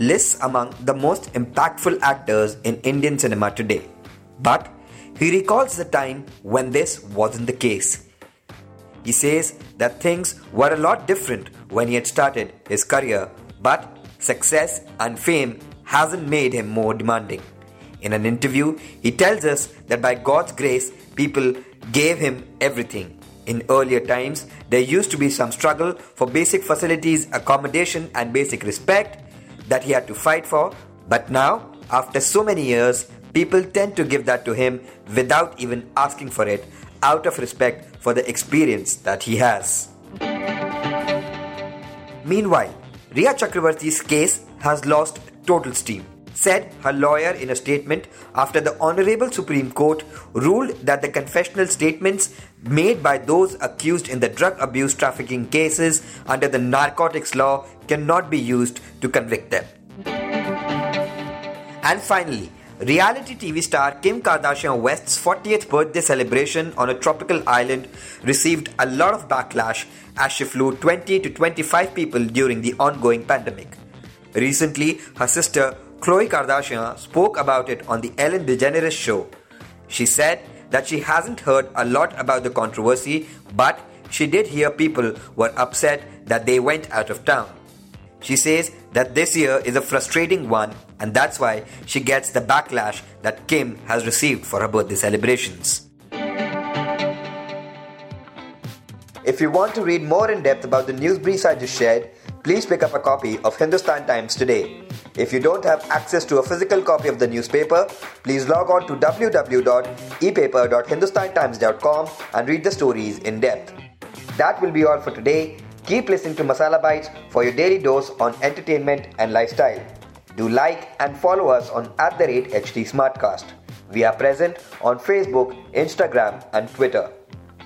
lists among the most impactful actors in Indian cinema today. But he recalls the time when this wasn't the case. He says that things were a lot different when he had started his career, but success and fame hasn't made him more demanding. In an interview, he tells us that by God's grace, people gave him everything. In earlier times, there used to be some struggle for basic facilities, accommodation, and basic respect that he had to fight for, but now, after so many years, people tend to give that to him without even asking for it, out of respect for the experience that he has. Meanwhile, Rhea Chakravarti's case has lost total steam said her lawyer in a statement after the Honorable Supreme Court ruled that the confessional statements made by those accused in the drug abuse trafficking cases under the narcotics law cannot be used to convict them. And finally, reality TV star Kim Kardashian West's 40th birthday celebration on a tropical island received a lot of backlash as she flew 20 to 25 people during the ongoing pandemic. Recently, her sister Khloe Kardashian spoke about it on the Ellen DeGeneres show. She said that she hasn't heard a lot about the controversy, but she did hear people were upset that they went out of town. She says that this year is a frustrating one, and that's why she gets the backlash that Kim has received for her birthday celebrations. If you want to read more in depth about the news briefs I just shared, please pick up a copy of Hindustan Times today. If you don't have access to a physical copy of the newspaper, please log on to www.epaper.hindustantimes.com and read the stories in depth. That will be all for today. Keep listening to Masala Bites for your daily dose on entertainment and lifestyle. Do like and follow us on at the rate HT Smartcast. We are present on Facebook, Instagram, and Twitter.